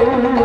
Oh,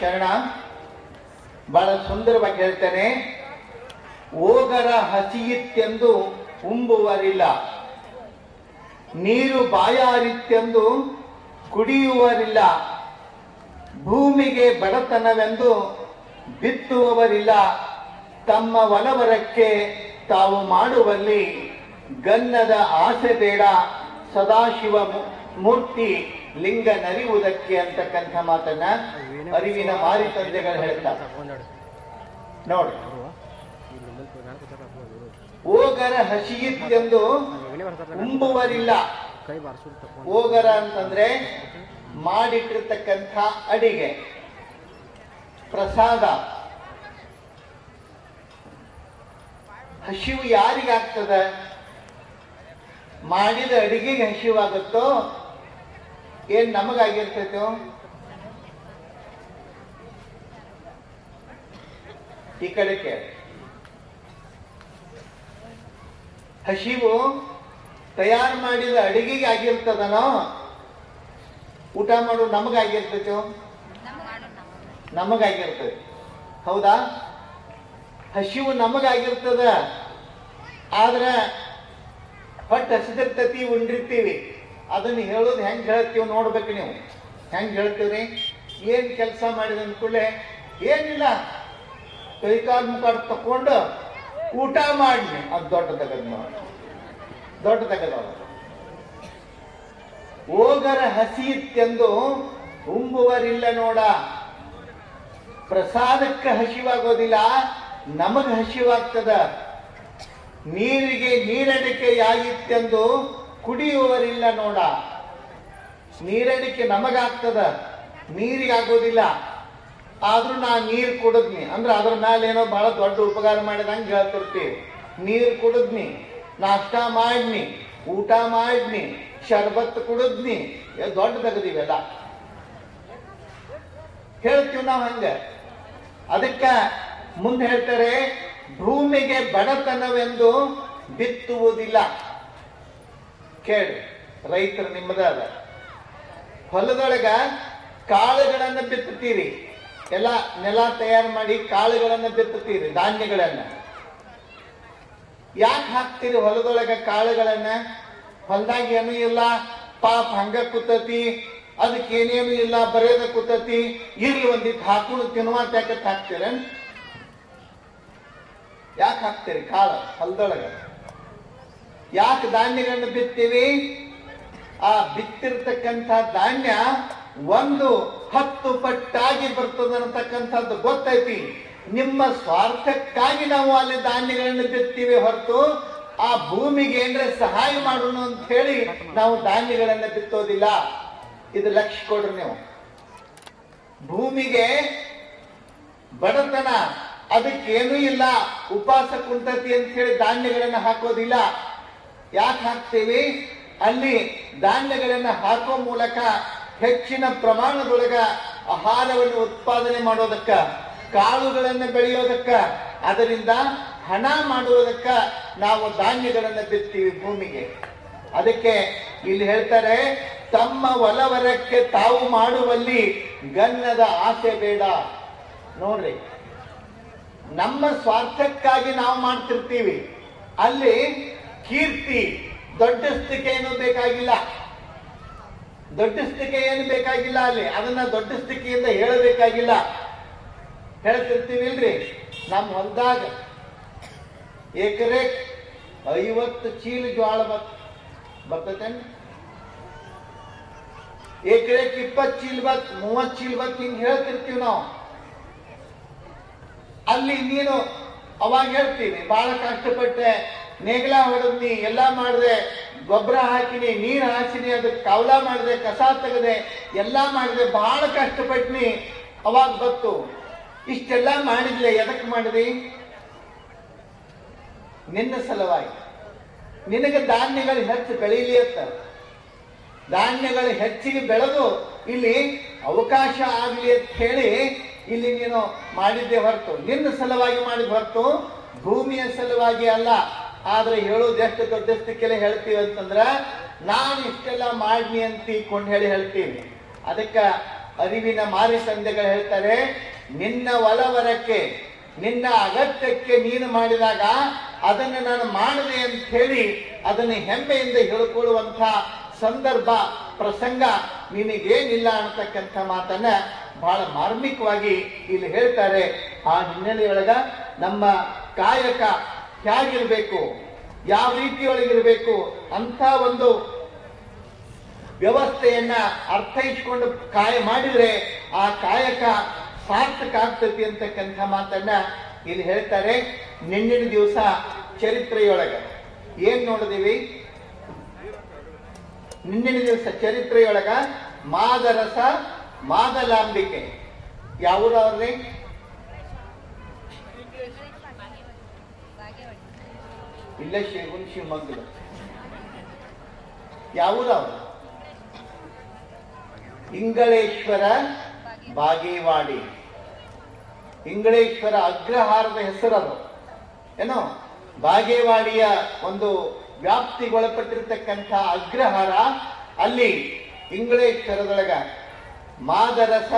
ಶರಣ. ಬಹಳ ಸುಂದರವಾಗಿ ಹೇಳ್ತೇನೆ. ಓಗರ ಹಸಿಯಿತ್ತೆಂದು ಉಂಬುವರಿಲ್ಲ. ನೀರು ಬಾಯಾರಿತ್ತೆಂದು ಕುಡಿಯುವರಿಲ್ಲ. ಭೂಮಿಗೆ ಬಡತನವೆಂದು ಬಿತ್ತುವವರಿಲ್ಲ. ತಮ್ಮ ಒಲವರಕ್ಕೆ ತಾವು ಮಾಡುವಲ್ಲಿ ಗನ್ನದ ಆಸೆ ಬೇಡ. ಸದಾಶಿವ ಮೂರ್ತಿ ಲಿಂಗ ನರಿಯುವುದಕ್ಕೆ ಅಂತಕ್ಕಂಥ ಮಾತನ್ನ ಅರಿವಿನ ಮಾರಿ ತಂದೆಗಳು ಹೇಳ್ತಾರೆ. ನೋಡಿ. ಓಗರ ಹಸಿಯಿತ್ತೆಂದು ಉಂಬುವರಿಲ್ಲ. ಓಗರ ಅಂತಂದ್ರೆ ಮಾಡಿಟ್ಟಿರ್ತಕ್ಕಂಥ ಅಡಿಗೆ ಪ್ರಸಾದ. ಹಸಿವು ಯಾರಿಗಾಗ್ತದ? ಮಾಡಿದ ಅಡಿಗೆಗೆ ಹಸಿವಾಗುತ್ತೋ ಏನ್ ನಮಗಾಗಿರ್ತೈತೋ ಈ ಕಡೆ ಹಸಿವು ತಯಾರು ಮಾಡಿದ ಅಡಿಗೆಗೆ ಆಗಿರ್ತದನೋ? ಊಟ ಮಾಡು ನಮಗಾಗಿರ್ತೈತೋ ನಮಗಾಗಿರ್ತದೆ ಹೌದಾ? ಹಸಿವು ನಮಗಾಗಿರ್ತದ ಆದ್ರ ಹೊಟ್ಟೆ ಹಸಿದಿರ್ತತಿ ಉಂಡಿರ್ತೀವಿ. ಅದನ್ನ ಹೇಳೋದು ಹೆಂಗೆ ಹೇಳ್ತೀವಿ ನೋಡ್ಬೇಕು ನೀವು. ಹೆಂಗೆ ಹೇಳ್ತೀವ್ರಿ? ಏನು ಕೆಲಸ ಮಾಡಿದ ಅಂದ್ಕೂಡ್ಲೆ ಏನಿಲ್ಲ. ಕೈಕಾಲು ಮುಖ ತಕೊಂಡು ಊಟ ಮಾಡಿ ಅದು ದೊಡ್ಡ ತಗದ್ ದೊಡ್ಡ ತಗದ ಓಗರ ಹಸಿಯಿತ್ತೆಂದು ಉಂಬುವರಿಲ್ಲ ನೋಡ. ಪ್ರಸಾದಕ್ಕೆ ಹಸಿವಾಗೋದಿಲ್ಲ. ನಮಗೆ ಹಸಿವಾಗ್ತದ. ನೀರಿಗೆ ನೀರಡಿಕೆ ಯಾಗಿತ್ತೆಂದು ಕುಡಿಯುವರಿಲ್ಲ ನೋಡ. ನೀರಡಿಕೆ ನಮಗಾಗ್ತದ ನೀರಿಗಾಗೋದಿಲ್ಲ ಆದ್ರೂ ನಾ ನೀರು ಕುಡಿದ್ನಿ. ಅಂದ್ರೆ ಅದ್ರ ಮೇಲೆ ಏನೋ ಬಹಳ ದೊಡ್ಡ ಉಪಕಾರ ಮಾಡಿದಂಗೆ ಹೇಳ್ತಿರ್ತೀವಿ ನೀರು ಕುಡಿದ್ನಿ, ನಾಷ್ಟ ಮಾಡ್ನಿ ಊಟ ಮಾಡ್ನಿ ಶರ್ಬತ್ ಕುಡಿದ್ನಿ. ದೊಡ್ಡ ತೆಗೆದಿವೆಲ್ಲ ಹೇಳ್ತೀವಿ ನಾವು ಹಂಗ. ಅದಕ್ಕ ಮುಂದೆ ಹೇಳ್ತಾರೆ, ಭೂಮಿಗೆ ಬಡತನವೆಂದು ಬಿತ್ತುವುದಿಲ್ಲ. ಕೇಳಿ, ರೈತರು ನಿಮ್ಮದಾದ. ಹೊಲದೊಳಗ ಕಾಳುಗಳನ್ನ ಬಿತ್ತುತ್ತೀರಿ. ಎಲ್ಲ ನೆಲ ತಯಾರು ಮಾಡಿ ಕಾಳುಗಳನ್ನ ಬಿತ್ತುತ್ತೀರಿ, ಧಾನ್ಯಗಳನ್ನ. ಯಾಕೆ ಹಾಕ್ತೀರಿ ಹೊಲದೊಳಗ ಕಾಳುಗಳನ್ನ? ಹೊಲದಾಗ ಏನೂ ಇಲ್ಲ, ಪಾಪ ಹಂಗ ಕೂತತಿ ಅದಕ್ಕೆ ಏನೇನು ಇಲ್ಲ ಬರೆಯದ ಕೂತತಿ ಇರ್ಲಿ ಒಂದಿಟ್ಟು ಹಾಕೊಂಡು ತಿನ್ನುವ ಯಾಕತ್ ಹಾಕ್ತೀರ ಯಾಕೆ ಹಾಕ್ತೀರಿ ಕಾಳು ಹೊಲದೊಳಗ? ಯಾಕೆ ಧಾನ್ಯಗಳನ್ನು ಬಿತ್ತೀವಿ? ಆ ಬಿತ್ತಿರ್ತಕ್ಕಂಥ ಧಾನ್ಯ ಒಂದು ಹತ್ತು ಪಟ್ಟಾಗಿ ಬರ್ತದೆ ಅನ್ನತಕ್ಕಂಥದ್ದು ಗೊತ್ತೈತಿ. ನಿಮ್ಮ ಸ್ವಾರ್ಥಕ್ಕಾಗಿ ನಾವು ಅಲ್ಲಿ ಧಾನ್ಯಗಳನ್ನು ಬಿತ್ತೀವಿ ಹೊರತು ಆ ಭೂಮಿಗೆ ಏನ್ರೆ ಸಹಾಯ ಮಾಡೋಣ ಅಂತ ಹೇಳಿ ನಾವು ಧಾನ್ಯಗಳನ್ನು ಬಿತ್ತೋದಿಲ್ಲ. ಇದು ಲಕ್ಷ ಕೊಡ್ರಿ ನೀವು. ಭೂಮಿಗೆ ಬಡತನ, ಅದಕ್ಕೇನೂ ಇಲ್ಲ. ಉಪವಾಸ ಕುಂತತಿ ಅಂತ ಹೇಳಿ ಧಾನ್ಯಗಳನ್ನು ಹಾಕೋದಿಲ್ಲ. ಯಾಕೆ ಹಾಕ್ತೇವೆ? ಅಲ್ಲಿ ಧಾನ್ಯಗಳನ್ನ ಹಾಕೋ ಮೂಲಕ ಹೆಚ್ಚಿನ ಪ್ರಮಾಣದೊಳಗ ಆಹಾರವನ್ನು ಉತ್ಪಾದನೆ ಮಾಡೋದಕ್ಕ, ಕಾಳುಗಳನ್ನು ಬೆಳೆಯೋದಕ್ಕ, ಅದರಿಂದ ಹಣ ಮಾಡುವುದಕ್ಕ ನಾವು ಧಾನ್ಯಗಳನ್ನ ಬಿತ್ತೀವಿ ಭೂಮಿಗೆ. ಅದಕ್ಕೆ ಇಲ್ಲಿ ಹೇಳ್ತಾರೆ, ತಮ್ಮ ಒಲವರಕ್ಕೆ ತಾವು ಮಾಡುವಲ್ಲಿ ಗನ್ನದ ಆಸೆ ಬೇಡ. ನೋಡ್ರಿ, ನಮ್ಮ ಸ್ವಾರ್ಥಕ್ಕಾಗಿ ನಾವು ಮಾಡ್ತಿರ್ತೀವಿ. ಅಲ್ಲಿ ಕೀರ್ತಿ ದೊಡ್ಡಸ್ತಿಕೆ ಏನು ಬೇಕಾಗಿಲ್ಲ. ದೊಡ್ಡಸ್ತಿಕೆ ಏನು ಬೇಕಾಗಿಲ್ಲ ಅಲ್ಲಿ. ಅದನ್ನ ದೊಡ್ಡಸ್ತಿಕೆಯಿಂದ ಹೇಳಬೇಕಾಗಿಲ್ಲ. ಹೇಳ್ತಿರ್ತೀವಿ ಇಲ್ರಿ ನಮ್ಮ ಹೊಲದಾಗ ಎಕರೆ ಐವತ್ತು ಚೀಲ ಜ್ವಾಳ ಬತ್ ಬರ್ತೈತೇನ್ ಎಕರೆಕ್ ಇಪ್ಪತ್ತು ಚೀಲ ಬತ್, ಮೂವತ್ತು ಚೀಲ ಬತ್ ಹಿಂಗ್ ಹೇಳ್ತಿರ್ತೀವಿ ನಾವು. ಅಲ್ಲಿ ನೀನು ಅವಾಗ ಹೇಳ್ತೀವಿ ಬಹಳ ಕಷ್ಟಪಟ್ಟೆ ನೇಗಿಲ ಹೊಡೆದ್ನಿ ಎಲ್ಲ ಮಾಡಿದೆ, ಗೊಬ್ಬರ ಹಾಕಿನಿ, ನೀರು ಹಾಕಿನಿ ಅದಕ್ಕೆ ಕವಲ ಮಾಡಿದೆ, ಕಸ ತೆಗೆದೆ, ಎಲ್ಲ ಮಾಡಿದೆ ಬಹಳ ಕಷ್ಟಪಟ್ನಿ. ಅವಾಗ ಗೊತ್ತು, ಇಷ್ಟೆಲ್ಲ ಮಾಡಿದ್ಲೆ ಎದಕ್ಕೆ ಮಾಡಿದಿ? ನಿನ್ನ ಸಲುವಾಗಿ. ನಿನಗೆ ಧಾನ್ಯಗಳು ಹೆಚ್ಚು ಬೆಳೀಲಿ ಅಂತ. ಧಾನ್ಯಗಳು ಹೆಚ್ಚಿಗೆ ಬೆಳೆದು ಇಲ್ಲಿ ಅವಕಾಶ ಆಗಲಿ ಅಂತ ಹೇಳಿ ಇಲ್ಲಿ ನೀನು ಮಾಡಿದ್ದೆ ಹೊರತು. ನಿನ್ನ ಸಲುವಾಗಿ ಮಾಡಿದ ಹೊರತು ಭೂಮಿಯ ಸಲುವಾಗಿ ಅಲ್ಲ. ಆದ್ರೆ ಹೇಳೋದು ಎಷ್ಟು ದೊಡ್ಡಸ್ತಿಕ್ಕೆಲ್ಲ ಹೇಳ್ತೀವಿ ಅಂತಂದ್ರ, ನಾನು ಇಷ್ಟೆಲ್ಲ ಮಾಡ್ನಿ ಅಂತ ಕೊಂಡು ಹೇಳಿ ಹೇಳ್ತೀವಿ ಅದಕ್ಕೆ ಅರಿವಿನ ಮಾರಿ ಸಂಧೆಗಳು ಹೇಳ್ತಾರೆ, ನಿನ್ನ ಒಲವರಕ್ಕೆ, ನಿನ್ನ ಅಗತ್ಯಕ್ಕೆ ನೀನು ಮಾಡಿದಾಗ ಅದನ್ನು ನಾನು ಮಾಡಿದೆ ಅಂತ ಹೇಳಿ ಅದನ್ನು ಹೆಮ್ಮೆಯಿಂದ ಹೇಳಿಕೊಳ್ಳುವಂತ ಸಂದರ್ಭ, ಪ್ರಸಂಗ ನಿನಗೇನಿಲ್ಲ ಅನ್ನತಕ್ಕಂಥ ಮಾತನ್ನ ಬಹಳ ಮಾರ್ಮಿಕವಾಗಿ ಇಲ್ಲಿ ಹೇಳ್ತಾರೆ. ಆ ಹಿನ್ನೆಲೆಯೊಳಗ ನಮ್ಮ ಕಾಯಕ ಹೇಗಿರ್ಬೇಕು? ಯಾವ ರೀತಿಯೊಳಗಿರ್ಬೇಕು? ಅಂತ ಒಂದು ವ್ಯವಸ್ಥೆಯನ್ನ ಅರ್ಥೈಸ್ಕೊಂಡು ಕಾಯ ಮಾಡಿದ್ರೆ ಆ ಕಾಯಕ ಸಾರ್ಥಕ ಆಗ್ತತಿ ಅಂತಕ್ಕಂಥ ಮಾತನ್ನ ಇಲ್ಲಿ ಹೇಳ್ತಾರೆ. ನಿನ್ನಿನ ದಿವಸ ಚರಿತ್ರೆಯೊಳಗ. ಏನ್ ನೋಡಿದೀವಿ? ನಿನ್ನಿನ ದಿವಸ ಚರಿತ್ರೆಯೊಳಗ ಮಾದರಸ ಮಾದಲಾಂಬಿಕೆ. ಯಾವ್ರು ಇಲ್ಲೇ ಶಿವನ್ ಶಿವಮೊಗ್ಗದ ಯಾವುದವ ಇಂಗಳೇಶ್ವರ ಬಾಗೇವಾಡಿ. ಇಂಗಳೇಶ್ವರ ಅಗ್ರಹಾರದ ಹೆಸರದು. ಏನೋ? ಬಾಗೇವಾಡಿಯ ಒಂದು ವ್ಯಾಪ್ತಿಗೊಳಪಟ್ಟಿರ್ತಕ್ಕಂಥ ಅಗ್ರಹಾರ ಅಲ್ಲಿ ಇಂಗಳೇಶ್ವರದೊಳಗ ಮಾದರಸ,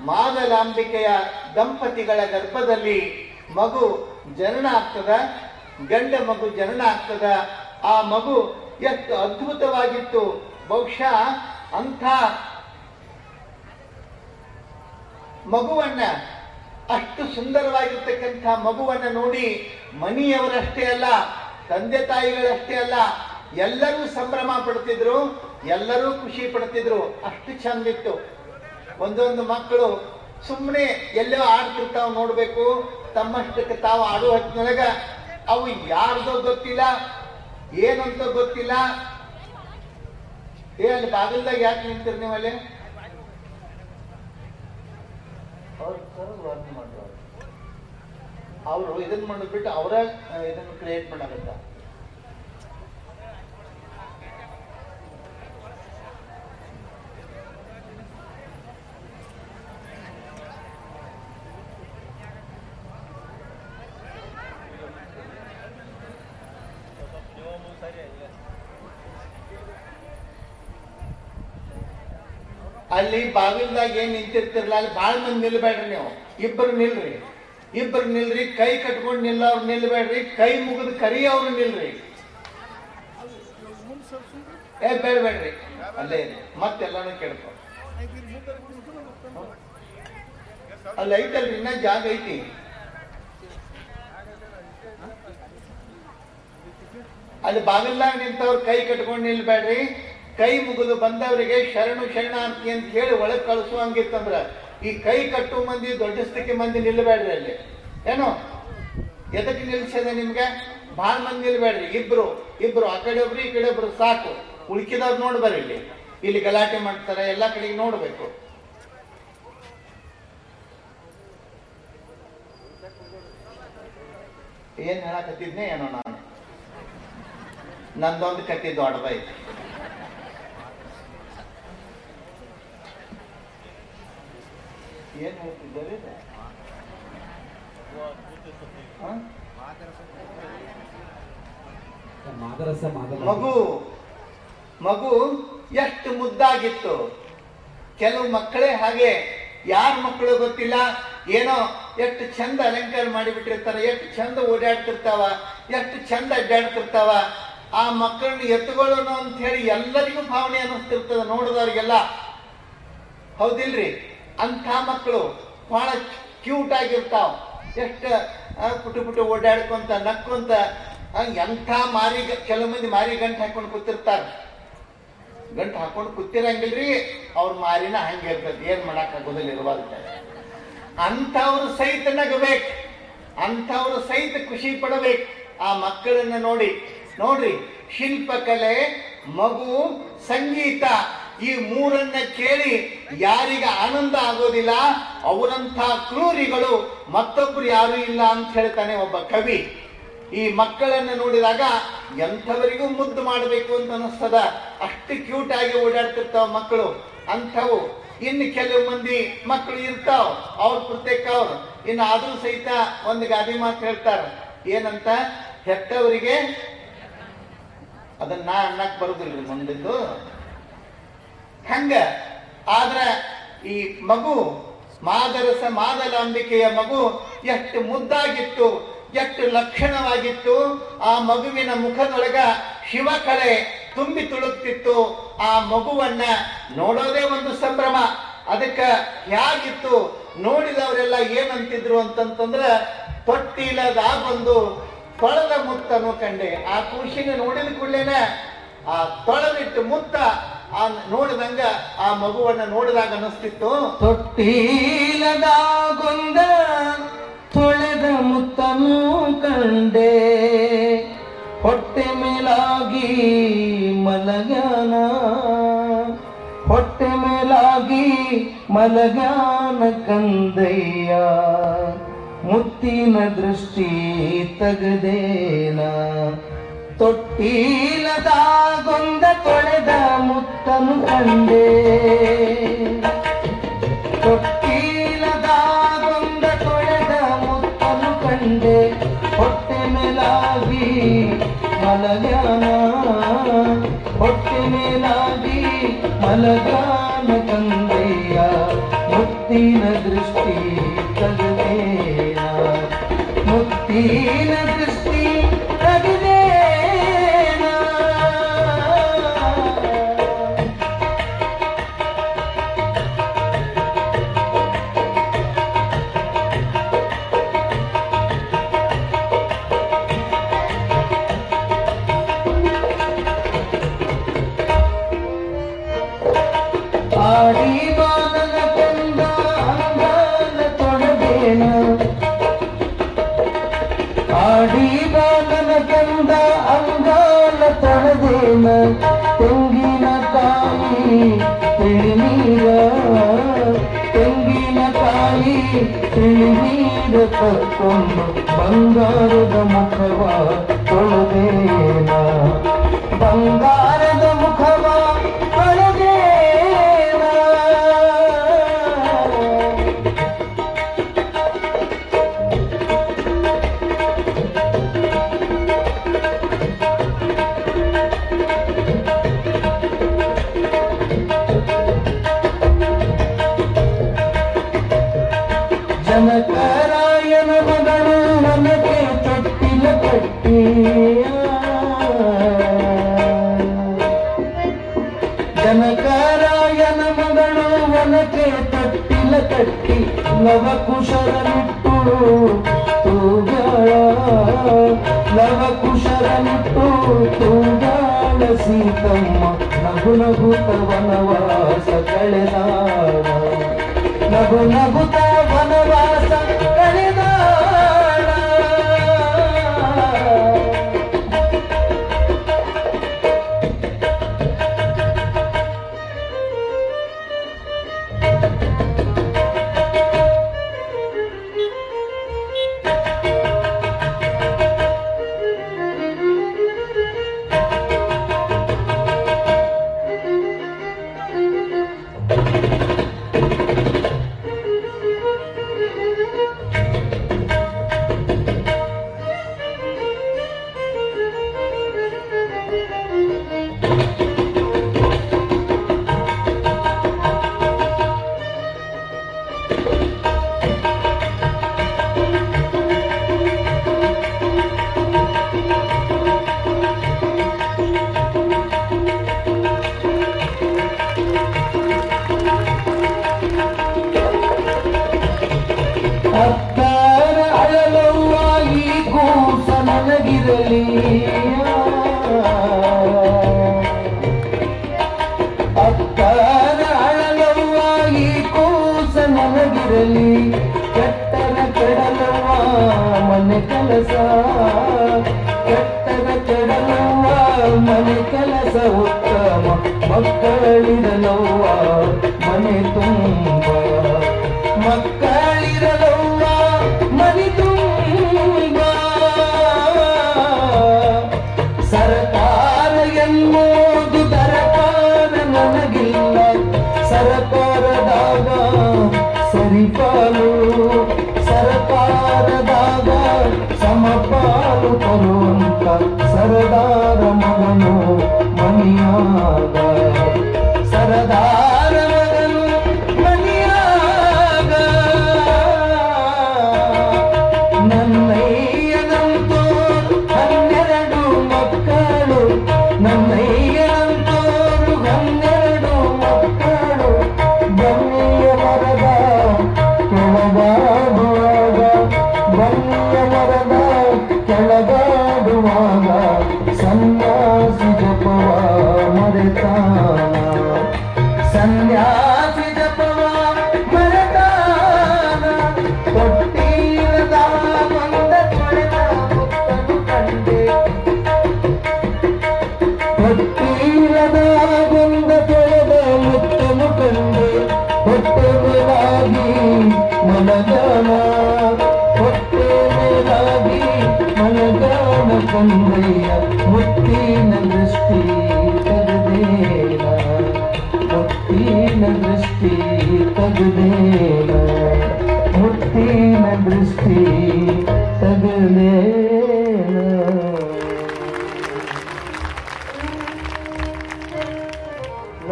ಮಾದಲಾಂಬಿಕೆಯ ದಂಪತಿಗಳ ಗರ್ಭದಲ್ಲಿ ಮಗು ಜನನ ಆಗ್ತದ ಗಂಡ ಮಗು ಜನನ ಆಗ್ತದ, ಆ ಮಗು ಎಷ್ಟು ಅದ್ಭುತವಾಗಿತ್ತು. ಬಹುಶಃ ಅಂಥ ಮಗುವನ್ನ, ಅಷ್ಟು ಸುಂದರವಾಗಿರ್ತಕ್ಕಂಥ ಮಗುವನ್ನ ನೋಡಿ ಮನೆಯವರಷ್ಟೇ ಅಲ್ಲ, ತಂದೆ ತಾಯಿಗಳಷ್ಟೇ ಅಲ್ಲ, ಎಲ್ಲರೂ ಸಂಭ್ರಮ ಪಡ್ತಿದ್ರು, ಎಲ್ಲರೂ ಖುಷಿ ಪಡ್ತಿದ್ರು. ಅಷ್ಟು ಚಂದಿತ್ತು. ಒಂದೊಂದು ಮಕ್ಕಳು ಸುಮ್ಮನೆ ಎಲ್ಲೋ ಆಡ್ತಿರ್ತಾವ ನೋಡ್ಬೇಕು, ತಮ್ಮಷ್ಟಕ್ಕೆ ತಾವು ಆಡೋ ಹೊತ್ತಿನೊಳಗ ಅವು ಯಾರ್ದೋ ಗೊತ್ತಿಲ್ಲ ಏನಂತ ಗೊತ್ತಿಲ್ಲ. ಏ ಅಲ್ಲಿ ಬಾಗಿಲ್ದಾಗ ಯಾಕೆ ನಿಂತಿರ್ ನೀವಲ್ಲಿ ಅಲ್ಲಿ? ಅವರು ಇದನ್ನ ಮಾಡಿಬಿಟ್ಟು ಅವರ ಇದನ್ನು ಕ್ರಿಯೇಟ್ ಮಾಡಾಕತ್ತ? ಅಲ್ಲಿ ಬಾಗಿಲ್ದಾಗ ಏನ್ ನಿಂತಿರ್ತಿರ್ಲ ಅಲ್ಲಿ ಬಾಳ್ ಮಂದಿ ನಿಲ್ಬೇಡ್ರಿ ನೀವು. ಇಬ್ಬರು ನಿಲ್ರಿ. ಇಬ್ಬರು ನಿಲ್ರಿ, ಕೈ ಕಟ್ಕೊಂಡು ನಿಲ್ಲವ್ರು ನಿಲ್ಬೇಡ್ರಿ, ಕೈ ಮುಗಿದು ಕರಿಯವ್ರು ನಿಲ್ರಿ. ಏ ಬೇಡ್ಬೇಡ್ರಿ ಅಲ್ಲೇ ಮತ್ತೆಲ್ಲಾನು ಕೇಳ್ಕೊ. ಅಲ್ಲಿ ಐತಲ್ರಿ ಇನ್ನ ಜಾಗ ಐತಿ. ಅಲ್ಲಿ ಬಾಗಿಲ್ದಾಗ ನಿಂತವ್ರು ಕೈ ಕಟ್ಕೊಂಡು ನಿಲ್ಬೇಡ್ರಿ. ಕೈ ಮುಗಿದು ಬಂದವರಿಗೆ ಶರಣು ಶರಣಾರ್ಥಿ ಅಂತ ಹೇಳಿ ಒಳಗೆ ಕಳಿಸುವಂಗಿತ್ತಂದ್ರ ಈ ಕೈ ಕಟ್ಟು ಮಂದಿ ದೊಡ್ಡಸ್ತಕ್ಕೆ ಮಂದಿ ನಿಲ್ಬೇಡ್ರಿ ಅಲ್ಲಿ. ಏನೋ? ಎದಕ್ಕೆ ನಿಲ್ಸದ ನಿಮ್ಗೆ? ಭಾಳ ಮಂದಿ ನಿಲ್ಬೇಡ್ರಿ, ಇಬ್ರು. ಇಬ್ರು, ಆ ಕಡೆ ಒಬ್ರು, ಈ ಕಡೆ ಒಬ್ರು, ಸಾಕು. ಉಳ್ಕಿದವ್ರು ನೋಡ್ಬಾರ ಇಲ್ಲಿ. ಇಲ್ಲಿ ಗಲಾಟೆ ಮಾಡ್ತಾರೆ, ಎಲ್ಲಾ ಕಡೆಗೆ ನೋಡ್ಬೇಕು. ಏನ್ ಹೇಳಕತ್ತಿದ್ನೇ, ಏನೋ ನಾನು? ನಂದೊಂದು ಕತ್ತಿ ದೊಡ್ಡದೈತಿ. ಏನ್ ಹೇಳ್ತಿದ್ದಾರೆ ಮಗು ಮಗು ಎಷ್ಟು ಮುದ್ದಾಗಿತ್ತು. ಕೆಲವು ಮಕ್ಕಳೇ ಹಾಗೆ ಯಾರ ಮಕ್ಕಳು ಗೊತ್ತಿಲ್ಲ? ಏನೋ ಎಷ್ಟು ಚಂದ ಅಲಂಕಾರ ಮಾಡಿಬಿಟ್ಟಿರ್ತಾರ ಎಷ್ಟು ಚಂದ ಓಡಾಡ್ತಿರ್ತಾವ ಎಷ್ಟು ಚಂದ ಅಡ್ಡಾಡ್ತಿರ್ತಾವ. ಆ ಮಕ್ಕಳನ್ನ ಎತ್ತುಕೊಳ್ಳೋಣ ಅಂತ ಹೇಳಿ ಎಲ್ಲರಿಗೂ ಭಾವನೆ ಅನ್ನಿಸ್ತಿರ್ತದ ನೋಡಿದವ್ರಿಗೆಲ್ಲ. ಹೌದಿಲ್ರಿ? ಅಂಥ ಮಕ್ಕಳು ಬಹಳ ಕ್ಯೂಟ್ ಆಗಿರ್ತಾವ. ಎಷ್ಟು ಪುಟು ಪುಟು ಓಡಾಡ್ಕೊಂತ ನಕ್ಕೊಂತ ಎಂಥ ಮಾರಿ ಕೆಲವು ಮಂದಿ ಮಾರಿ ಗಂಟು ಹಾಕೊಂಡು ಕೂತಿರ್ತಾರೆ. ಗಂಟು ಹಾಕೊಂಡು ಕೂತಿರಂಗಿಲ್ರಿ, ಅವ್ರ ಮಾರಿನ ಹಂಗೆ ಇರ್ತದೆ. ಏನ್ ಮಾಡಕ್ ಆಗೋದಿಲ್ಲ ಇರುವಾಗ ಅಂಥವ್ರು ಸಹಿತ ನಗಬೇಕು. ಅಂಥವ್ರು ಸಹಿತ ಖುಷಿ ಪಡಬೇಕು. ಆ ಮಕ್ಕಳನ್ನ ನೋಡಿ, ನೋಡ್ರಿ, ಶಿಲ್ಪಕಲೆ, ಮಗು, ಸಂಗೀತ. ಈ ಮೂರನ್ನ ಕೇಳಿ ಯಾರಿಗ ಆನಂದ ಆಗೋದಿಲ್ಲ, ಅವರಂಥ ಕ್ರೂರಿಗಳು ಮತ್ತೊಬ್ರು ಯಾರು ಇಲ್ಲ ಅಂತ ಹೇಳ್ತಾನೆ ಒಬ್ಬ ಕವಿ. ಈ ಮಕ್ಕಳನ್ನ ನೋಡಿದಾಗ ಎಂಥವರಿಗೂ ಮುದ್ದು ಮಾಡಬೇಕು ಅಂತ ಅನಿಸ್ತದ. ಅಷ್ಟು ಕ್ಯೂಟ್ ಆಗಿ ಓಡಾಡ್ತಿರ್ತಾವ ಮಕ್ಕಳು. ಅಂಥವು. ಇನ್ನು ಕೆಲವು ಮಂದಿ ಮಕ್ಕಳು ಇರ್ತಾವ, ಅವ್ರ ಪ್ರತ್ಯೇಕ ಅವ್ರು. ಇನ್ನು ಆದರೂ ಸಹಿತ ಒಂದು ಗಾದಿ ಮಾತು ಹೇಳ್ತಾರ. ಏನಂತ? ಹೆತ್ತವರಿಗೆ ಅದನ್ನ ಅನ್ನಕ್ ಬರುದಿಲ್ಲ ಮುಂದಿದ್ದು. ಹಂಗ? ಆದ್ರ ಈ ಮಗು, ಮಾದರಸ ಮಾದಲಾಂಬಿಕೆಯ ಮಗು ಎಷ್ಟು ಮುದ್ದಾಗಿತ್ತು, ಎಷ್ಟು ಲಕ್ಷಣವಾಗಿತ್ತು, ಆ ಮಗುವಿನ ಮುಖದೊಳಗ ಶಿವಕಲೆ ತುಂಬಿ ತುಳುಕ್ತಿತ್ತು. ಆ ಮಗುವನ್ನ ನೋಡೋದೇ ಒಂದು ಸಂಭ್ರಮ. ಅದಕ್ಕ ಹೇಗಿತ್ತು? ನೋಡಿದವರೆಲ್ಲ ಏನಂತಿದ್ರು ಅಂತಂತಂದ್ರ ತೊಟ್ಟಿಲದಾಗೊಂದು ತೊಳೆದ ಮುತ್ತನು ಕಂಡೆ. ಆ ಖುಷಿನ ನೋಡಿದ ಕೂಡಲೇನೆ ಆ ತೊಳೆದಿಟ್ಟು ಮುತ್ತ ಆ ನೋಡಿದಂಗ ಆ ಮಗುವನ್ನ ನೋಡಿದಾಗ ಅನಿಸ್ತಿತ್ತು ತೊಟ್ಟಿಲದಾಗೊಂದ ತೊಳೆದ ಮುತ್ತನು ಕಂಡೆ. ಹೊಟ್ಟೆ ಮೇಲಾಗಿ ಮಲಗಾನ ಹೊಟ್ಟೆ ಮೇಲಾಗಿ ಮಲಗಾನ ಕಂದಯ್ಯ. ಮುತ್ತಿನ ದೃಷ್ಟಿ ತಗದೇನ. ತೊಟ್ಟಿಲದಾಗೊಂದ ತೊಳೆದ ಮುತ್ತನು ಕಂಡೆ. ತೊಟ್ಟಿಲದಾಗೊಂದ ತೊಳೆದ ಮುತ್ತನು ಕಂಡೆ. ಹೊಟ್ಟೆ ಮೇಲಾಗಿ ಮಲಗಾನ, ಹೊಟ್ಟೆ ಮೇಲಾಗಿ ಮಲಗಾನ ಕಂದಯ್ಯ ಮುತ್ತಿನ ದೃಷ್ಟಿ ತಗದೇನ ಮುತ್ತಿನ ತಿಳಿನೀರ ತಕ್ಕೊಂಡು ಬಂಗಾರದ ಮುಖವ ತೊಳೆದೇನ? ಬಂಗಾರದ ಮುಖವ ತೊಳೆದೇನ? ಕಟ್ಟಿ ಲವಕುಶರನಿಟ್ಟು ತೂಗಾಳ ಲವಕುಶರನಿಟ್ಟು ತೂಗಾಳ ಸೀತಮ್ಮ ನಗು ನಗುತ್ತ ವನವಾಸ ಕಳೆದಾಳ ನಗು ನಗುತ್ತ ವನವಾಸ one.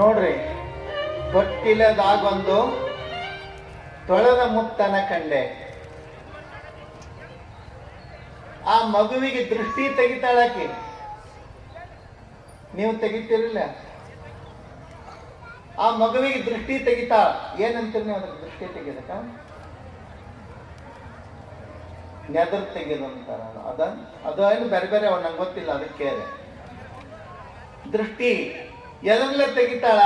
ನೋಡ್ರಿ, ಗೊತ್ತಿಲ್ಲದಾಗೊಂದು ತೊಳೆದ ಮುತ್ತನ ಕಂಡೆ. ಆ ಮಗುವಿಗೆ ದೃಷ್ಟಿ ತೆಗಿತಾಳಕ್ಕೆ ನೀವು ತೆಗಿತೀರಿಲ್ಲ? ಆ ಮಗುವಿಗೆ ದೃಷ್ಟಿ ತೆಗಿತಾಳ ಏನಂತೀರಿ ನೀವು ಅದಕ್ಕೆ ದೃಷ್ಟಿ ತೆಗಿದಕ್ಕ ನೆದರ್ ತೆಗೆದಂತಾರ ಅದ. ಅದ ಏನು ಬೇರೆ ಬೇರೆ ನಂಗೆ ಗೊತ್ತಿಲ್ಲ, ಅದಕ್ಕೆ ದೃಷ್ಟಿ ಎದರ್ಲೆ ತೆಗಿತಾಳ?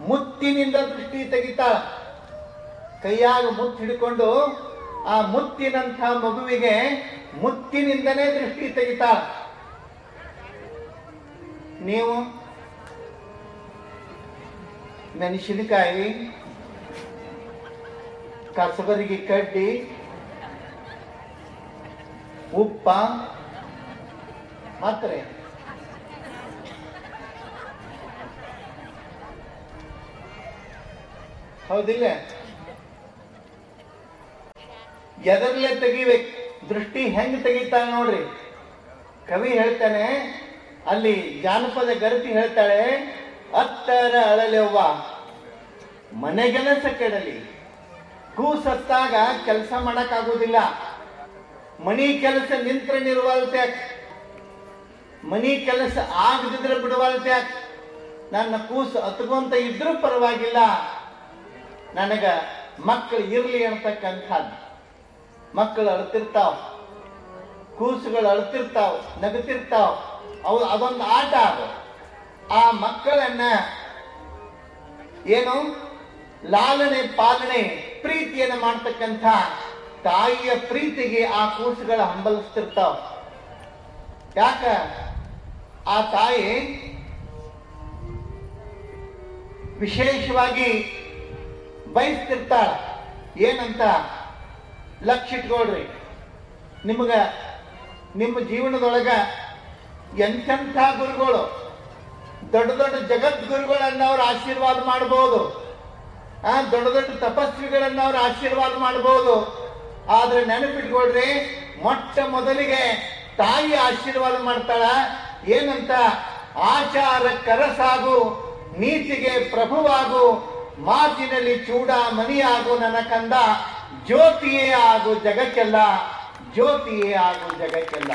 ಮುತ್ತಿನಿಂದ ದೃಷ್ಟಿ ತೆಗಿತಾಳ. ಕೈಯಾಗ ಮುತ್ತು ಹಿಡ್ಕೊಂಡು ಆ ಮುತ್ತಿನಂಥ ಮಗುವಿಗೆ ಮುತ್ತಿನಿಂದನೇ ದೃಷ್ಟಿ ತೆಗಿತಾಳ. ನೀವು ಮೆಣಸಿನಕಾಯಿ ಕಸಬರಿಗೆ ಕಡ್ಡಿ, ಉಪ್ಪ, ಮಾತ್ರೆ. ಹೌದಿಲ್ಲ. ಎದರ್ಲೆ ತೆಗಿಬೇಕು ದೃಷ್ಟಿ ಹೆಂಗ್ ತೆಗಿತಾಳೆ ನೋಡ್ರಿ. ಕವಿ ಹೇಳ್ತಾನೆ, ಅಲ್ಲಿ ಜಾನಪದ ಗರತಿ ಹೇಳ್ತಾಳೆ, ಅತ್ತರ ಅಳಲೆವ್ವ ಮನೆಗೆಲಸ ಕೆಡಲಿ. ಕೂಸತ್ತಾಗ ಕೆಲಸ ಮಾಡಕ್ಕಾಗೋದಿಲ್ಲ. ಮನಿ ಕೆಲಸ ನಿಂತ್ರ ನಿರ್ವಾಲ್ತ್ಯಾಕ ಮನಿ ಕೆಲಸ ಆಗದಿದ್ರೆ ಬಿಡವಾಲ್ತ್ಯಾಕ ನನ್ನ ಕೂಸು ಅತ್ಕೊಂತ ಇದ್ರೂ ಪರವಾಗಿಲ್ಲ. ನನಗ ಮಕ್ಕಳು ಇರ್ಲಿ ಅಂತಕ್ಕಂಥದ್ದು. ಮಕ್ಕಳು ಅಳ್ತಿರ್ತಾವ. ಕೂಸುಗಳು ಅಳ್ತಿರ್ತಾವ ನಗತಿರ್ತಾವ ಅವು ಅದೊಂದು ಆಟ ಅದು. ಆ ಮಕ್ಕಳನ್ನ ಏನು? ಲಾಲನೆ ಪಾಲನೆ ಪ್ರೀತಿಯನ್ನು ಮಾಡ್ತಕ್ಕಂಥ ತಾಯಿಯ ಪ್ರೀತಿಗೆ ಆ ಕೂಸುಗಳ ಹಂಬಲಿಸ್ತಿರ್ತಾವ. ಯಾಕ? ಆ ತಾಯಿ ವಿಶೇಷವಾಗಿ ಬಯಸ್ತಿರ್ತಾಳ ಏನಂತ? ಲಕ್ಷ ಇಟ್ಕೊಳ್ರಿ. ನಿಮಗ, ನಿಮ್ಮ ಜೀವನದೊಳಗ ಎಂತೆಂಥ ಗುರುಗಳು, ದೊಡ್ಡ ದೊಡ್ಡ ಜಗದ್ಗುರುಗಳನ್ನ ಅವ್ರು ಆಶೀರ್ವಾದ ಮಾಡಬಹುದು ಆ, ದೊಡ್ಡ ದೊಡ್ಡ ತಪಸ್ವಿಗಳನ್ನ ಅವ್ರು ಆಶೀರ್ವಾದ ಮಾಡಬಹುದು ಆದ್ರೆ ನೆನಪಿಟ್ಕೊಳ್ರಿ, ಮೊಟ್ಟ ಮೊದಲಿಗೆ ತಾಯಿ ಆಶೀರ್ವಾದ ಮಾಡ್ತಾಳ. ಏನಂತ? ಆಚಾರ, ಕರಸಾಗು, ನೀತಿಗೆ ಪ್ರಭುವಾಗು ಮಾತಿನಲ್ಲಿ ಚೂಡ ಮಣಿಯಾಗು ನನ್ನ ಕಂದ, ಜ್ಯೋತಿಯೇ ಆಗು ಜಗಕ್ಕೆಲ್ಲ, ಜ್ಯೋತಿಯೇ ಆಗು ಜಗಕ್ಕೆಲ್ಲ.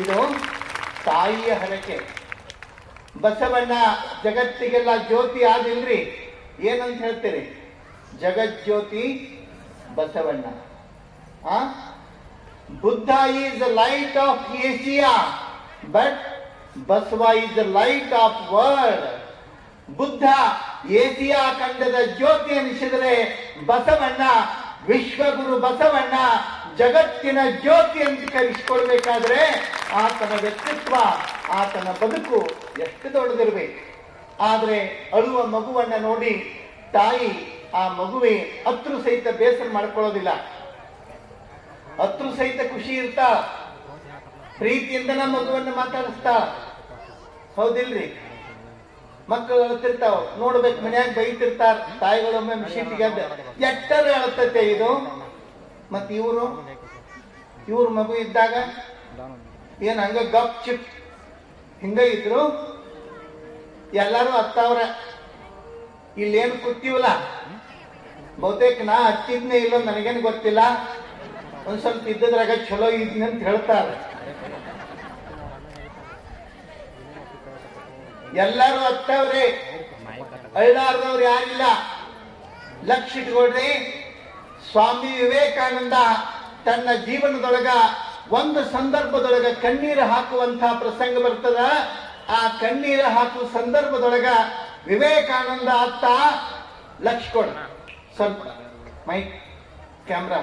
ಇದು ತಾಯಿಯ ಹರಕೆ. ಬಸವಣ್ಣ, ಜಗತ್ತಿಗೆಲ್ಲ ಜ್ಯೋತಿ ಆದಿಲ್ರಿ? ಏನಂತ ಹೇಳ್ತೀರಿ? ಜಗಜ್ಯೋತಿ ಬಸವಣ್ಣ. ಆ? Buddha is the light of Asia, but Basava is the light of world. Buddha Asia ಖಂಡದ ಜ್ಯೋತಿ ಎನಿಸಿದರೆ ಬಸವಣ್ಣ, ವಿಶ್ವಗುರು ಬಸವಣ್ಣ ಜಗತ್ತಿನ ಜ್ಯೋತಿ ಅಂತ ಕರೆಸಿಕೊಳ್ಬೇಕಾದ್ರೆ ಆತನ ವ್ಯಕ್ತಿತ್ವ, ಆತನ ಬದುಕು ಎಷ್ಟು ದೊಡ್ಡದಿರಬೇಕು. ಆದರೆ ಅಳುವ ಮಗುವನ್ನ ನೋಡಿ ತಾಯಿ ಆ ಮಗುವೆ ಹತ್ರು ಸಹಿತ ಬೇಸರ ಮಾಡ್ಕೊಳ್ಳೋದಿಲ್ಲ. ಹತ್ರು ಸಹಿತ ಖುಷಿ ಇರ್ತಾ ನಮ್ಮ ಮಗುವನ್ನು ಮಾತಾಡಿಸ್ತಾ. ಹೌದಿಲ್ರಿ? ಮಕ್ಕಳು ಅಳ್ತಿರ್ತಾವ. ನೋಡ್ಬೇಕು, ಮನ್ಯಾಗ ಬೈತಿರ್ತಾರ. ತಾಯಿಗಳೊಮ್ಮೆ ಮಿಷಿಟಿಗೆ ಎಟ್ಟರ ಅಳ್ತತೆ ಇದು? ಮತ್ ಇವರು? ಇವ್ರ ಮಗು ಇದ್ದಾಗ ಏನ್ ಹಂಗ ಗಪ್ ಚಿಪ್? ಹಿಂಗ ಇದ್ರು? ಎಲ್ಲಾರು ಹತ್ತವ್ರ ಇಲ್ಲೇನು ಕೂತೀವಲ್ಲ? ಬಹುತೇಕ ನಾ ಹತ್ತಿದ್ನೇ ಇಲ್ಲ ನನಗೇನು ಗೊತ್ತಿಲ್ಲ. ಒಂದ್ ಸ್ವಲ್ಪ ಇದ್ದದ್ರಾಗ ಚಲೋ ಇದ್ನಿ ಅಂತ ಹೇಳ್ತಾರೆ. ಎಲ್ಲಾರು ಹತ್ತವ್ರಿ. ಐದಾರದವ್ರು ಯಾರಿಲ್ಲ. ಲಕ್ಷ ಇಟ್ಕೊಡ್ರಿ ಸ್ವಾಮಿ ವಿವೇಕಾನಂದ ತನ್ನ ಜೀವನದೊಳಗ ಒಂದು ಸಂದರ್ಭದೊಳಗ ಕಣ್ಣೀರು ಹಾಕುವಂತ ಪ್ರಸಂಗ ಬರ್ತದ. ಆ ಕಣ್ಣೀರು ಹಾಕುವ ಸಂದರ್ಭದೊಳಗ ವಿವೇಕಾನಂದ ಅತ್ತ ಲಕ್ಷ ಕೊಡ. ಸ್ವಲ್ಪ ಮೈಕ್ ಕ್ಯಾಮ್ರಾ.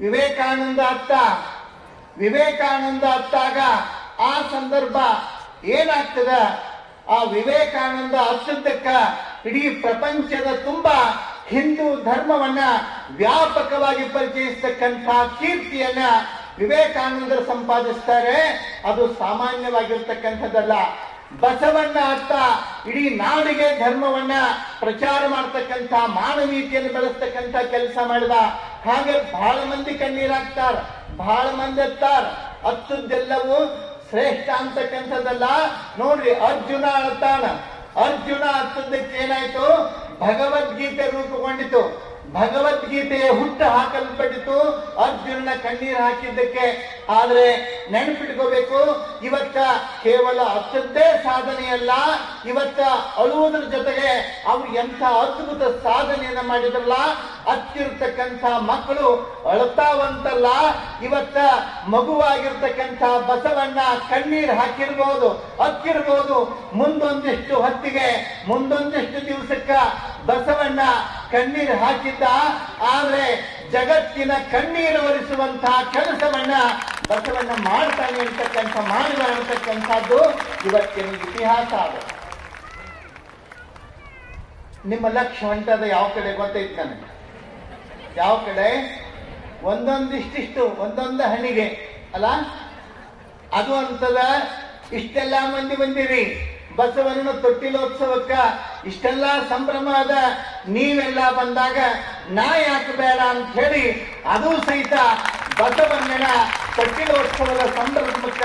ವಿವೇಕಾನಂದ ಅತ್ತ ವಿವೇಕಾನಂದ ಅತ್ತಾಗ ಆ ಸಂದರ್ಭ ಏನಾಗ್ತದ? ಆ ವಿವೇಕಾನಂದ ಹತ್ತದಕ್ಕ ಇಡೀ ಪ್ರಪಂಚದ ತುಂಬಾ ಹಿಂದೂ ಧರ್ಮವನ್ನ ವ್ಯಾಪಕವಾಗಿ ಪರಿಚಯಿಸ್ತಕ್ಕಂಥ ಕೀರ್ತಿಯನ್ನ ವಿವೇಕಾನಂದರು ಸಂಪಾದಿಸ್ತಾರೆ. ಅದು ಸಾಮಾನ್ಯವಾಗಿರ್ತಕ್ಕಂಥದ್ದಲ್ಲ. ಬಸವಣ್ಣ ಅರ್ಥ ಇಡೀ ನಾಡಿಗೆ ಧರ್ಮವನ್ನ ಪ್ರಚಾರ ಮಾಡ್ತಕ್ಕಂಥ ಮಾನವೀಯತೆಯನ್ನು ಬೆಳೆಸ್ತಕ್ಕಂಥ ಕೆಲಸ ಮಾಡಿದ. ಹಾಗೆ ಬಹಳ ಮಂದಿ ಕಣ್ಣೀರಾಗ್ತಾರ ಬಹಳ ಮಂದಿ ಅತ್ತಾರ ಹತ್ತದ್ದೆಲ್ಲವೂ ಶ್ರೇಷ್ಠ ಅಂತಕ್ಕಂಥದ್ದಲ್ಲ. ನೋಡ್ರಿ, ಅರ್ಜುನ ಅಳ್ತಾನ. ಅರ್ಜುನ ಹತ್ತದಕ್ಕೆ ಏನಾಯ್ತು? ಭಗವದ್ಗೀತೆ ರೂಪುಗೊಂಡಿತು. ಭಗವದ್ಗೀತೆಯ ಹುಟ್ಟು ಹಾಕಲ್ಪಟ್ಟಿತು. ಅರ್ಜುನನ ಕಣ್ಣೀರು ಹಾಕಿದ್ದಕ್ಕೆ. ಆದ್ರೆ ನೆನಪಿಟ್ಕೋಬೇಕು, ಇವತ್ತ ಕೇವಲ ಅಷ್ಟದ್ದೇ ಸಾಧನೆಯಲ್ಲ, ಇವತ್ತ ಅಳುವುದ್ರ ಜೊತೆಗೆ ಅವ್ರು ಎಂಥ ಅದ್ಭುತ ಸಾಧನೆಯನ್ನ ಮಾಡಿದ್ರಲ್ಲ ಹತ್ತಿರ್ತಕ್ಕಂಥ ಮಕ್ಕಳು ಅಳ್ತಾವಂತಲ್ಲ, ಇವತ್ತ ಮಗುವಾಗಿರ್ತಕ್ಕಂಥ ಬಸವಣ್ಣ ಕಣ್ಣೀರು ಹಾಕಿರ್ಬೋದು ಅಕ್ಕಿರ್ಬೋದು ಮುಂದೊಂದಿಷ್ಟು ಹೊತ್ತಿಗೆ, ಮುಂದೊಂದಿಷ್ಟು ದಿವಸಕ್ಕ ಬಸವಣ್ಣ ಕಣ್ಣೀರು ಹಾಕಿದ್ದ. ಆದ್ರೆ ಜಗತ್ತಿನ ಕಣ್ಣೀರು ಒರೆಸುವಂತಹ ಕೆಲಸವನ್ನ ಬಸವಣ್ಣ ಮಾಡ್ತಾನೆ ಅಂತಕ್ಕಂಥ, ಮಾಡಿದ ಅಂತಕ್ಕಂಥದ್ದು ಇವತ್ತಿನ ಇತಿಹಾಸ ಅದು. ನಿಮ್ಮ ಲಕ್ಷ್ಯ ಹೊಂಟದ ಯಾವ ಕಡೆ ಗೊತ್ತೈತೆ ನನಗೆ? ಯಾವ ಕಡೆ? ಒಂದೊಂದಿಷ್ಟಿಷ್ಟು, ಒಂದೊಂದು ಹಣಿಗೆ, ಅಲ್ಲ? ಅದು ಅಂತದ ಇಷ್ಟೆಲ್ಲ ಮಂದಿ ಬಂದಿರಿ. ಬಸವನ ತೊಟ್ಟಿಲೋತ್ಸವಕ್ಕ ಇಷ್ಟೆಲ್ಲ ಸಂಭ್ರಮ ಅದ ನೀವೆಲ್ಲ ಬಂದಾಗ ನಾ ಯಾಕೆ ಬೇಡ ಅಂತ ಹೇಳಿ ಅದು ಸಹಿತ ಬಸವಣ್ಣನ ತೊಟ್ಟಿಲೋತ್ಸವದ ಸಂದರ್ಭಕ್ಕ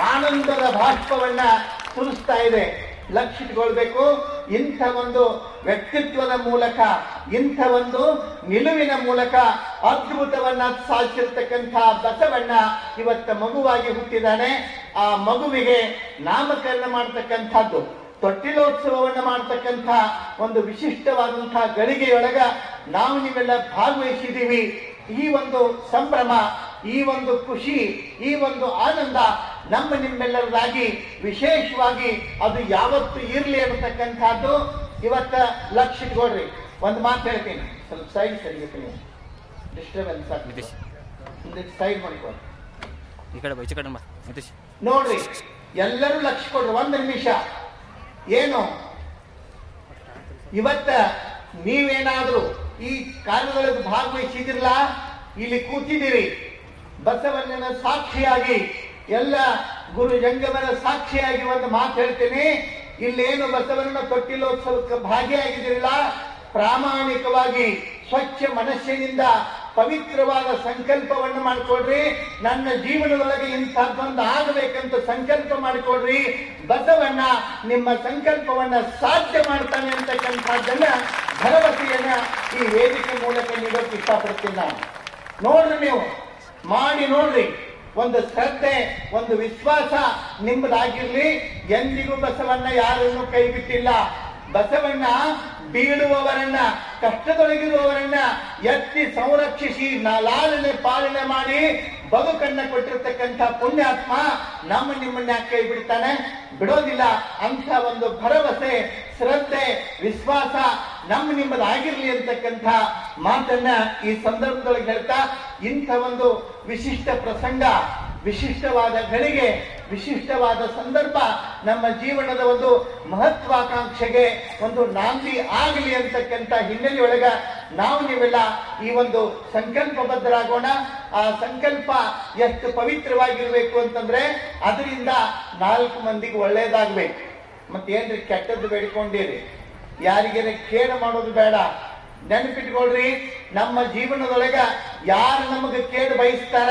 ಆನಂದದ ಬಾಷ್ಪವನ್ನ ಸುರಿಸ್ತಾ ಇದೆ. ಲಕ್ಷ್ಯ ಇಟ್ಕೊಳ್ಬೇಕು ಇಂಥ ಒಂದು ವ್ಯಕ್ತಿತ್ವದ ಮೂಲಕ, ಇಂಥ ಒಂದು ನಿಲುವಿನ ಮೂಲಕ ಅದ್ಭುತವನ್ನ ಸಾಧಿಸಿರ್ತಕ್ಕಂಥ ಬಸವಣ್ಣ ಇವತ್ತ ಮಗುವಾಗಿ ಹುಟ್ಟಿದಾನೆ. ಆ ಮಗುವಿಗೆ ನಾಮಕರಣ ಮಾಡ್ತಕ್ಕಂಥದ್ದು, ತೊಟ್ಟಿಲೋತ್ಸವವನ್ನು ಮಾಡ್ತಕ್ಕಂಥ ಒಂದು ವಿಶಿಷ್ಟವಾದಂತಹ ಗಳಿಗೆಯೊಳಗ ನಾವು ನೀವೆಲ್ಲ ಭಾಗವಹಿಸಿದ್ದೀವಿ. ಈ ಒಂದು ಸಂಭ್ರಮ, ಈ ಒಂದು ಖುಷಿ, ಈ ಒಂದು ಆನಂದ ನಮ್ಮ ನಿಮ್ಮೆಲ್ಲರದಾಗಿ ವಿಶೇಷವಾಗಿ ಅದು ಯಾವತ್ತು ಇರಲಿ ಅನ್ನತಕ್ಕಂಥದ್ದು ಇವತ್ತ ಲಕ್ಷ ಇಟ್ಕೊಡ್ರಿ ಒಂದು ಮಾತು ಹೇಳ್ತೀನಿ. ಸ್ವಲ್ಪ ಸೈಡ್ ನೀವು ಡಿಸ್ಟರ್ಬೆನ್ಸ್ ಸೈಡ್ ಮಾಡ್ಕೊಡ್ರಿ ಈ ಕಡೆ ಕಡೆ ನೋಡ್ರಿ ಎಲ್ಲರೂ ಲಕ್ಷ ಕೊಡ್ರಿ ಒಂದು ನಿಮಿಷ. ಏನು? ಇವತ್ತ ನೀವೇನಾದ್ರೂ ಈ ಕಾರ್ಯದೊಳಗೆ ಭಾಗವಹಿಸಿದಿರಲ್ಲ? ಇಲ್ಲಿ ಕೂತಿದ್ದೀರಿ. ಬಸವಣ್ಣನ ಸಾಕ್ಷಿಯಾಗಿ ಎಲ್ಲ ಗುರು ಜಂಗಮರ ಸಾಕ್ಷಿಯಾಗಿ ಒಂದು ಮಾತು ಹೇಳ್ತೀನಿ. ಇಲ್ಲೇನು ಬಸವನ ತೊಟ್ಟಿಲೋತ್ಸವಕ್ಕೆ ಭಾಗಿಯಾಗಿದಿರಲ್ಲ. ಪ್ರಾಮಾಣಿಕವಾಗಿ ಸ್ವಚ್ಛ ಮನಸ್ಸಿನಿಂದ ಪವಿತ್ರವಾದ ಸಂಕಲ್ಪವನ್ನು ಮಾಡಿಕೊಡ್ರಿ. ನನ್ನ ಜೀವನದೊಳಗೆ ಇಂಥದ್ದೊಂದು ಆಗಬೇಕಂತ ಸಂಕಲ್ಪ ಮಾಡಿಕೊಡ್ರಿ. ಬಸವಣ್ಣ ನಿಮ್ಮ ಸಂಕಲ್ಪವನ್ನ ಸಾಧ್ಯ ಮಾಡ್ತಾನೆ ಅಂತಕ್ಕಂಥದ್ದನ್ನ ಭರವಸೆಯನ್ನ ಈ ವೇದಿಕೆ ಮೂಲಕ ನೀಡೋಕೆ ಇಷ್ಟಪಡ್ತೀನಿ ನಾನು. ನೋಡ್ರಿ ನೀವು, ಮಾಡಿ ನೋಡ್ರಿ. ಒಂದು ಶ್ರದ್ಧೆ ಒಂದು ವಿಶ್ವಾಸ ನಿಮ್ಮದಾಗಿರ್ಲಿ. ಎಂದಿಗೂ ಬಸವಣ್ಣ ಯಾರನ್ನು ಕೈ ಬಿಟ್ಟಿಲ್ಲ. ಬಸವಣ್ಣ ಬೀಳುವವರನ್ನ, ಕಷ್ಟದೊಳಗಿರುವವರನ್ನ ಎತ್ತಿ ಸಂರಕ್ಷಿಸಿ ನಾಲಾಲನೆ ಲಾಲನೆ ಪಾಲನೆ ಮಾಡಿ ಬದುಕನ್ನ ಕೊಟ್ಟಿರ್ತಕ್ಕಂಥ ಪುಣ್ಯಾತ್ಮ ನಮ್ಮ ನಿಮ್ಮನ್ನ ಕೈ ಬಿಡ್ತಾನೆ ಬಿಡೋದಿಲ್ಲ ಅಂತ ಒಂದು ಭರವಸೆ, ಶ್ರದ್ಧೆ, ವಿಶ್ವಾಸ ನಮ್ಮ ನಿಮ್ಮದಾಗಿರ್ಲಿ ಅಂತಕ್ಕಂಥ ಮಾತನ್ನ ಈ ಸಂದರ್ಭದೊಳಗೆ ಹೇಳ್ತಾ ಇಂಥ ಒಂದು ವಿಶಿಷ್ಟ ಪ್ರಸಂಗ ವಿಶಿಷ್ಟವಾದ ಗಳಿಗೆ ವಿಶಿಷ್ಟವಾದ ಸಂದರ್ಭ ನಮ್ಮ ಜೀವನದ ಒಂದು ಮಹತ್ವಾಕಾಂಕ್ಷೆಗೆ ಒಂದು ನಾಂದಿ ಆಗಲಿ ಅಂತಕ್ಕಂಥ ಹಿನ್ನೆಲೆಯೊಳಗ ನಾವು ನೀವೆಲ್ಲ ಈ ಒಂದು ಸಂಕಲ್ಪಬದ್ಧರಾಗೋಣ. ಆ ಸಂಕಲ್ಪ ಎಷ್ಟು ಪವಿತ್ರವಾಗಿರ್ಬೇಕು ಅಂತಂದ್ರೆ ಅದರಿಂದ ನಾಲ್ಕು ಮಂದಿಗೆ ಒಳ್ಳೇದಾಗ್ಬೇಕು. ಮತ್ತೇನ್ರಿ ಕೆಟ್ಟದ್ದು ಬೇಡಿಕೊಂಡಿರಿ. ಯಾರಿಗೇನೆ ಖೇಡ ಮಾಡೋದು ಬೇಡ. ನೆನಪಿಟ್ಕೊಳ್ರಿ, ನಮ್ಮ ಜೀವನದೊಳಗ ಯಾರು ನಮಗೆ ಕೇಡು ಬಯಸ್ತಾರ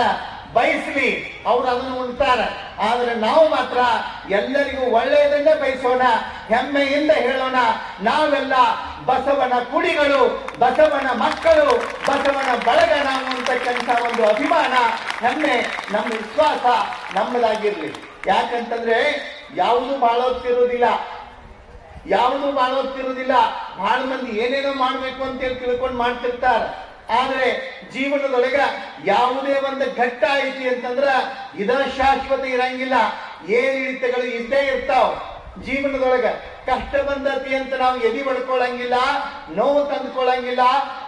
ಬಯಸ್ಲಿ, ಅವ್ರು ಅದನ್ನು ಉಣ್ತಾರ. ಆದ್ರೆ ನಾವು ಮಾತ್ರ ಎಲ್ಲರಿಗೂ ಒಳ್ಳೆಯದನ್ನೇ ಬಯಸೋಣ, ಹೆಮ್ಮೆಯಿಂದ ಹೇಳೋಣ. ನಾವೆಲ್ಲ ಬಸವನ ಕುಡಿಗಳು, ಬಸವನ ಮಕ್ಕಳು, ಬಸವನ ಬಳಗ ನಾವು ಅಂತಕ್ಕಂಥ ಒಂದು ಅಭಿಮಾನ, ಹೆಮ್ಮೆ, ನಮ್ಮ ವಿಶ್ವಾಸ ನಮ್ಮದಾಗಿರ್ಲಿ. ಯಾಕಂತಂದ್ರೆ ಯಾವುದು ಬಾಳೋಗ್ತಿರೋದಿಲ್ಲ ಯಾವುದು ಮಾಡೋಗ್ತಿರೋದಿಲ್ಲ ಬಹಳ ಮಂದಿ ಏನೇನೋ ಮಾಡ್ಬೇಕು ಅಂತ ಹೇಳಿ ತಿಳ್ಕೊಂಡು ಮಾಡ್ತಿರ್ತಾರ. ಆದ್ರೆ ಜೀವನದೊಳಗ ಯಾವುದೇ ಒಂದು ಘಟ್ಟ ಐತಿ ಅಂತಂದ್ರ ಇದ ಶಾಶ್ವತ ಇರಂಗಿಲ್ಲ. ಏರಿಳಿತಗಳು ಇದ್ದೇ ಇರ್ತಾವ. ಜೀವನದೊಳಗ ಕಷ್ಟ ಬಂದತಿ ಅಂತ ನಾವು ಎದಿ ಬಡ್ಕೊಳ್ಳಂಗಿಲ್ಲ ನೋವು ತಂದ್ಕೊಳ್ಳಂಗಿಲ್ಲ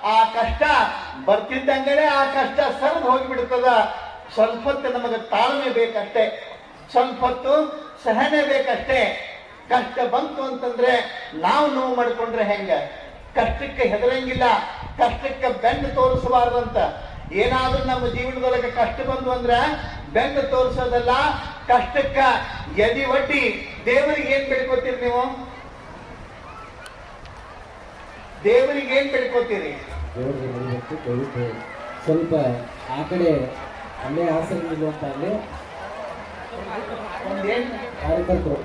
ಆ ಕಷ್ಟ ಬರ್ತಿದ್ದಂಗೆ ಆ ಕಷ್ಟ ಸರಿದು ಹೋಗಿಬಿಡ್ತದ. ಸ್ವಲ್ಪ ನಮಗೆ ತಾಳ್ಮೆ ಬೇಕಷ್ಟೇ. ಸ್ವಲ್ಪ ಸಹನೆ ಬೇಕಷ್ಟೇ. ಕಷ್ಟ ಬಂತು ಅಂತಂದ್ರೆ ನಾವು ನೋವು ಮಾಡ್ಕೊಂಡ್ರೆ ಹೆಂಗ? ಕಷ್ಟಕ್ಕೆ ಹೆದರಂಗಿಲ್ಲ. ಕಷ್ಟಕ್ಕೆ ಬೆನ್ನು ತೋರಿಸಬಾರ್ದಂತ. ಏನಾದ್ರೂ ನಮ್ಮ ಜೀವನದೊಳಗೆ ಕಷ್ಟ ಬಂದು ಅಂದ್ರೆ ಬೆನ್ನ ತೋರಿಸೋದಲ್ಲ ಕಷ್ಟಕ್ಕ ಎದಿ ಒಡ್ಡಿ. ದೇವರಿಗೆ ಏನ್ ಬೇಡ್ಕೋತೀರಿ ನೀವು? ದೇವರಿಗೆ ಏನ್ ಬೇಡ್ಕೋತೀರಿ ದಯವಿಟ್ಟು ಸ್ವಲ್ಪ ಆ ಕಡೆ ಅಲ್ಲೇ ಅಲ್ಲಿ ಒಂದೇನ್? ಕಾರ್ಯಕರ್ತರು